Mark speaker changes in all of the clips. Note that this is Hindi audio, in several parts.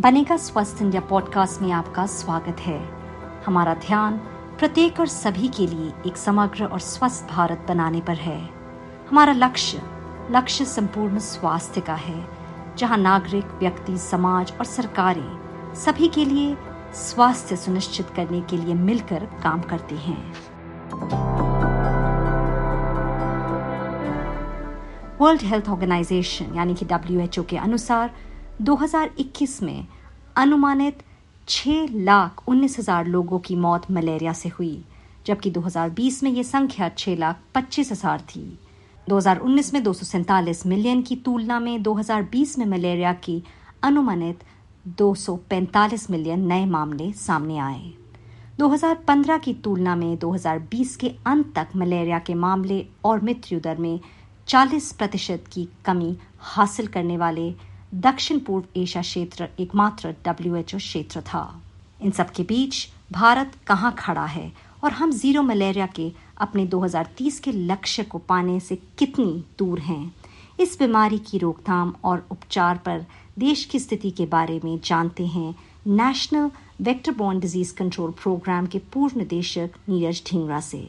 Speaker 1: बनेगा स्वस्थ इंडिया पॉडकास्ट में आपका स्वागत है। हमारा ध्यान प्रत्येक और सभी के लिए एक समग्र और स्वस्थ भारत बनाने पर है। हमारा लक्ष्य लक्ष्य संपूर्ण स्वास्थ्य का है, जहाँ नागरिक, व्यक्ति, समाज और सरकारें सभी के लिए स्वास्थ्य सुनिश्चित करने के लिए मिलकर काम करती हैं। वर्ल्ड हेल्थ ऑर्गेनाइजेशन, यानी कि डब्ल्यू के अनुसार 2021 में अनुमानित 6 लाख उन्नीस हज़ार लोगों की मौत मलेरिया से हुई, जबकि 2020 में ये संख्या 6 लाख पच्चीस हज़ार थी। 2019 में दो सौ सैंतालीस मिलियन की तुलना में 2020 में मलेरिया की अनुमानित 245 मिलियन नए मामले सामने आए। 2015 की तुलना में 2020 के अंत तक मलेरिया के मामले और मृत्यु दर में 40 प्रतिशत की कमी हासिल करने वाले दक्षिण पूर्व एशिया क्षेत्र एकमात्र डब्ल्यूएचओ क्षेत्र था। इन सब के बीच भारत कहाँ खड़ा है और हम ज़ीरो मलेरिया के अपने 2030 के लक्ष्य को पाने से कितनी दूर हैं? इस बीमारी की रोकथाम और उपचार पर देश की स्थिति के बारे में जानते हैं national vector disease control program के पूर्व निदेशक नीरज ढींगरा से।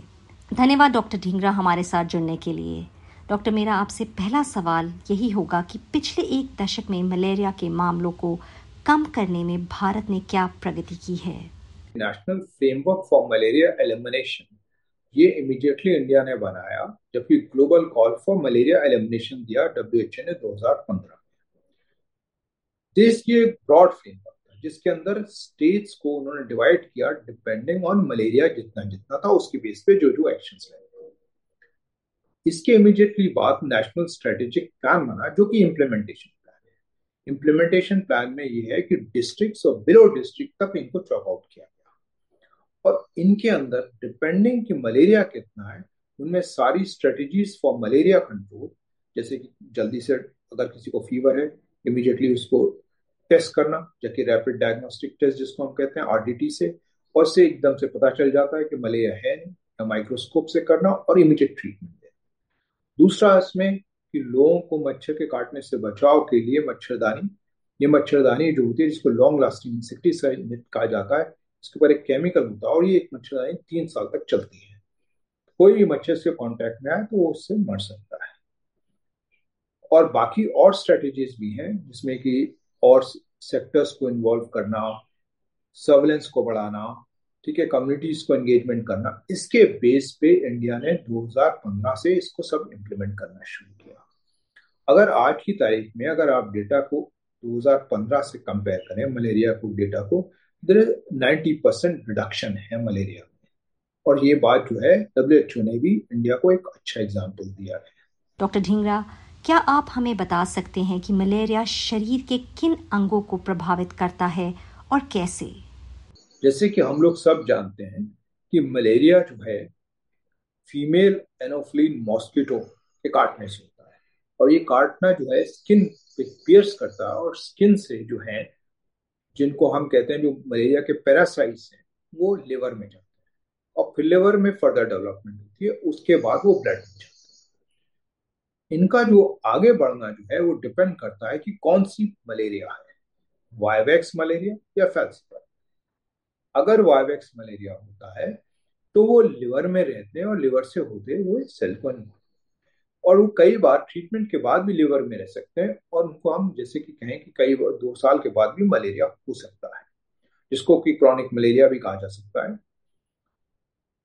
Speaker 1: धन्यवाद डॉक्टर ढींगरा हमारे साथ जुड़ने के लिए। डॉक्टर, मेरा आपसे पहला सवाल यही होगा कि पिछले एक दशक में मलेरिया के मामलों को कम करने में भारत ने क्या प्रगति की है?
Speaker 2: National framework for malaria elimination ये इमीडिएटली इंडिया ने बनाया, जबकि global call for malaria elimination दिया डब्ल्यूएचओ ने 2015 देश की एक ब्रॉड फ्रेमवर्क था, जिसके अंदर स्टेट्स को उन्होंने डिवाइड किया डिपेंडिंग ऑन मलेरिया जितना जितना था, उसके बेस पे जो जो एक्शन लेने इसके इमीडिएटली बाद नेशनल स्ट्रेटेजिक प्लान बना, जो कि इम्प्लीमेंटेशन प्लान है। इम्प्लीमेंटेशन प्लान में ये है कि डिस्ट्रिक्ट और बिलो डिस्ट्रिक्ट तक इनको चॉक आउट किया गया। और इनके अंदर डिपेंडिंग कि मलेरिया कितना है, उनमें सारी स्ट्रेटेजीज फॉर मलेरिया कंट्रोल जैसे कि जल्दी से अगर किसी को फीवर है इमीडिएटली उसको टेस्ट करना जबकि रैपिड डायग्नोस्टिक टेस्ट जिसको हम कहते हैं आरडीटी से, और से एकदम से पता चल जाता है कि मलेरिया है नहीं माइक्रोस्कोप से करना और इमीडिएट ट्रीटमेंट दूसरा इसमें कि लोगों को मच्छर के काटने से बचाव के लिए मच्छरदानी, ये मच्छरदानी जो होती है, जिसको लॉन्ग लास्टिंग इंसेक्टिसाइड कहा जाता है, इसके ऊपर एक केमिकल होता है और ये एक मच्छरदानी तीन साल तक चलती है। कोई भी मच्छर से कांटेक्ट में आए तो वो उससे मर सकता है। और बाकी और स्ट्रेटेजीज भी हैं, जिसमें कि और सेक्टर्स को इन्वॉल्व करना सर्वेलेंस को बढ़ाना ठीक है कम्युनिटीज को एंगेजमेंट करना। इसके बेस पे इंडिया ने 2015 से इसको सब इम्प्लीमेंट करना शुरू किया। अगर आज की तारीख में अगर आप डेटा को 2015 से कंपेयर करें मलेरिया को डेटा को देर नाइन्टी परसेंट रिडक्शन है मलेरिया में। और ये बात जो है डब्ल्यूएचओ ने भी इंडिया को एक अच्छा एग्ज़ाम्पल दिया है।
Speaker 1: डॉक्टर ढींगरा, क्या आप हमें बता सकते हैं कि मलेरिया शरीर के किन अंगों को प्रभावित करता है और कैसे?
Speaker 2: जैसे कि हम लोग सब जानते हैं कि मलेरिया जो है फीमेल एनोफ्लिन मॉस्किटो के काटने से होता है। और ये काटना जो है स्किन पे पियर्स करता है और स्किन से जो है, जिनको हम कहते हैं जो मलेरिया के पैरासाइट्स हैं, वो लिवर में जाते हैं। और फिर लिवर में फर्दर डेवलपमेंट होती है, उसके बाद वो ब्लड में जाते हैं। इनका जो आगे बढ़ना जो है, वो डिपेंड करता है कि कौन सी मलेरिया है वायवैक्स मलेरिया या फेल्सिपर अगर वाइवेक्स मलेरिया होता है तो वो लिवर में रहते हैं और लिवर से होते हुए सेल को और वो कई बार ट्रीटमेंट के बाद भी लिवर में रह सकते हैं और उनको हम जैसे कि कहें कि कई बार, दो साल के बाद भी मलेरिया हो सकता है, जिसको कि क्रॉनिक मलेरिया भी कहा जा सकता है।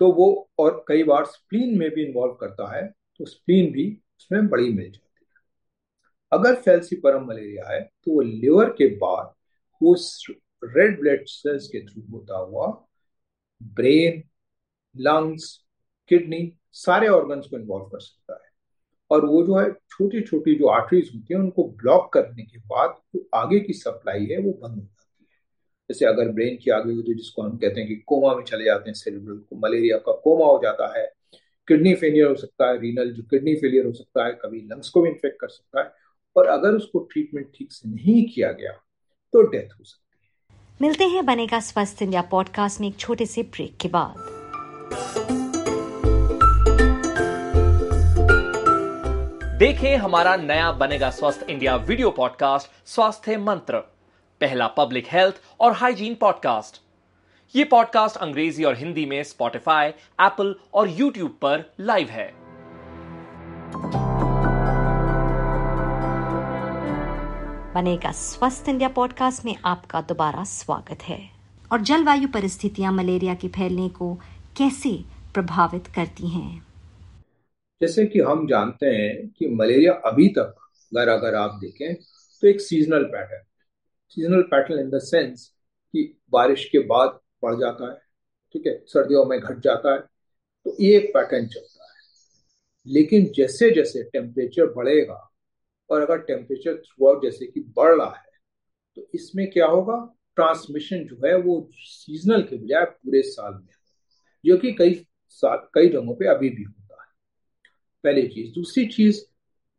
Speaker 2: तो वो और कई बार स्प्लीन में भी इन्वॉल्व करता है तो स्प्लीन भी उसमें बड़ी मिल जाती है। अगर फेल्सीपरम मलेरिया है तो वो लिवर के बाद वो रेड ब्लड सेल्स के थ्रू होता हुआ ब्रेन लंग्स किडनी सारे ऑर्गन्स को इन्वॉल्व कर सकता है। और वो जो है छोटी छोटी जो आर्टरीज होती है, उनको ब्लॉक करने के बाद जो तो आगे की सप्लाई है, वो बंद हो जाती है। जैसे अगर ब्रेन की आगे होती है, जिसको हम कहते हैं कि कोमा में चले जाते हैं सेरेब्रल को मलेरिया का कोमा हो जाता है किडनी फेलियर हो सकता है रीनल जो किडनी फेलियर हो सकता है, कभी लंग्स को भी इन्फेक्ट कर सकता है। और अगर उसको ट्रीटमेंट ठीक से नहीं किया गया तो डेथ हो सकती है।
Speaker 1: मिलते हैं बनेगा स्वस्थ इंडिया पॉडकास्ट में एक छोटे से ब्रेक के बाद।
Speaker 3: देखें हमारा नया बनेगा स्वस्थ इंडिया वीडियो पॉडकास्ट, स्वास्थ्य मंत्र, पहला पब्लिक हेल्थ और हाइजीन पॉडकास्ट। ये पॉडकास्ट अंग्रेज़ी और हिंदी में स्पॉटिफाई एप्पल और यूट्यूब पर लाइव है।
Speaker 1: बनेगा स्वस्थ इंडिया पॉडकास्ट में आपका दोबारा स्वागत है। और जलवायु परिस्थितियाँ मलेरिया के फैलने को कैसे प्रभावित करती हैं?
Speaker 2: जैसे कि हम जानते हैं कि मलेरिया अभी तक, अगर अगर आप देखें तो एक seasonal pattern seasonal pattern in the sense कि बारिश के बाद बढ़ जाता है, ठीक है, सर्दियों में घट जाता है तो ये एक पैटर्न चलता है। लेकिन जैसे जैसे टेम्परेचर बढ़ेगा और अगर टेम्परेचर थ्रू आउट जैसे कि बढ़ रहा है तो इसमें क्या होगा? ट्रांसमिशन जो है वो सीजनल के बजाय पूरे साल में जो कि कई साल, कई जगहों पे अभी भी होता है। पहली चीज़। दूसरी चीज़,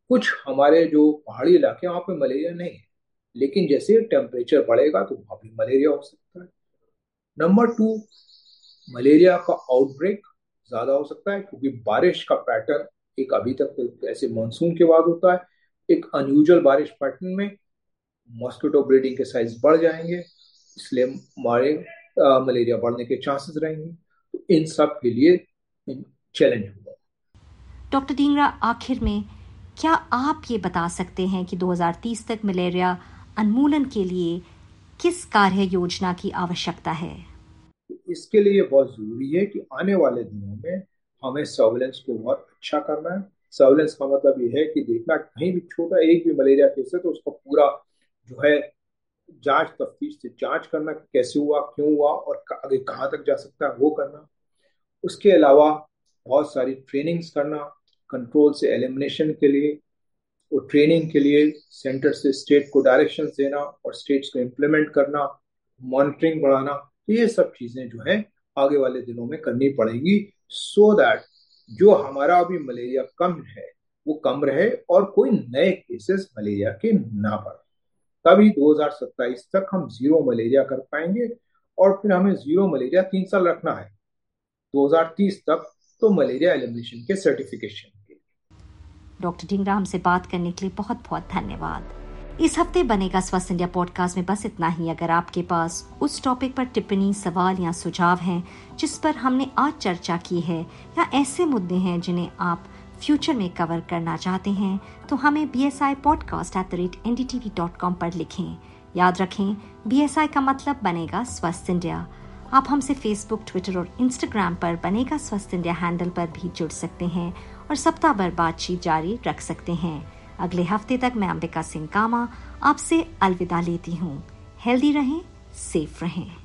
Speaker 2: कुछ हमारे जो पहाड़ी इलाके वहाँ पे मलेरिया नहीं है, लेकिन जैसे टेम्परेचर बढ़ेगा तो वहाँ भी मलेरिया हो सकता है। नंबर टू मलेरिया का आउटब्रेक ज़्यादा हो सकता है, क्योंकि बारिश का पैटर्न एक अभी तक ऐसे मानसून के बाद होता है। एक अनयूजल बारिश पैटर्न में मॉस्किटो ब्रीडिंग के साइज़ बढ़ जाएँगे इसलिए हमारे मलेरिया बढ़ने के चांसेस रहेंगे। तो इन सब के लिए चैलेंज होगा।
Speaker 1: डॉक्टर डींगरा आखिर में क्या आप ये बता सकते हैं कि 2030 तक मलेरिया उन्मूलन के लिए किस कार्य योजना की आवश्यकता है?
Speaker 2: इसके लिए बहुत ज़रूरी है कि आने वाले दिनों में हमें सर्वेलेंस को बहुत अच्छा करना है। सर्वेलेंस का मतलब ये है कि देखना कहीं भी छोटा एक भी मलेरिया केस है तो उसका पूरा जो है जाँच तफ्तीश से जाँच करना कैसे हुआ, क्यों हुआ और आगे कहाँ तक जा सकता है वो करना। उसके अलावा बहुत सारी ट्रेनिंग्स करना कंट्रोल से एलिमिनेशन के लिए और ट्रेनिंग के लिए सेंटर से स्टेट को डायरेक्शन देना और स्टेट्स को इम्प्लीमेंट करना मॉनिटरिंग बढ़ाना तो ये सब चीज़ें जो है आगे वाले दिनों में करनी पड़ेंगी सो दैट जो हमारा अभी मलेरिया कम है, वो कम रहे और कोई नए केसेस मलेरिया के ना बढ़े। तभी 2027 तक हम ज़ीरो मलेरिया कर पाएँगे और फिर हमें ज़ीरो मलेरिया तीन साल रखना है। 2030 तक तो मलेरिया एलिमिनेशन के सर्टिफिकेशन के
Speaker 1: डॉक्टर ढिंगराम से बात करने के लिए बहुत बहुत धन्यवाद। इस हफ़्ते बनेगा स्वस्थ इंडिया पॉडकास्ट में बस इतना ही। अगर आपके पास उस टॉपिक पर टिप्पणी, सवाल या सुझाव हैं, जिस पर हमने आज चर्चा की है, या ऐसे मुद्दे हैं जिन्हें आप फ्यूचर में कवर करना चाहते हैं तो हमें B S I podcast at the rate N D T V dot com पर लिखें। याद रखें बी एस आई का मतलब बनेगा स्वस्थ इंडिया। आप हमसे फेसबुक ट्विटर और इंस्टाग्राम पर बनेगा स्वस्थ इंडिया हैंडल पर भी जुड़ सकते हैं और सप्ताह भर बातचीत जारी रख सकते हैं। अगले हफ़्ते तक मैं अंबिका सिंह कामा आपसे अलविदा लेती हूँ। हेल्दी रहें, सेफ़ रहें।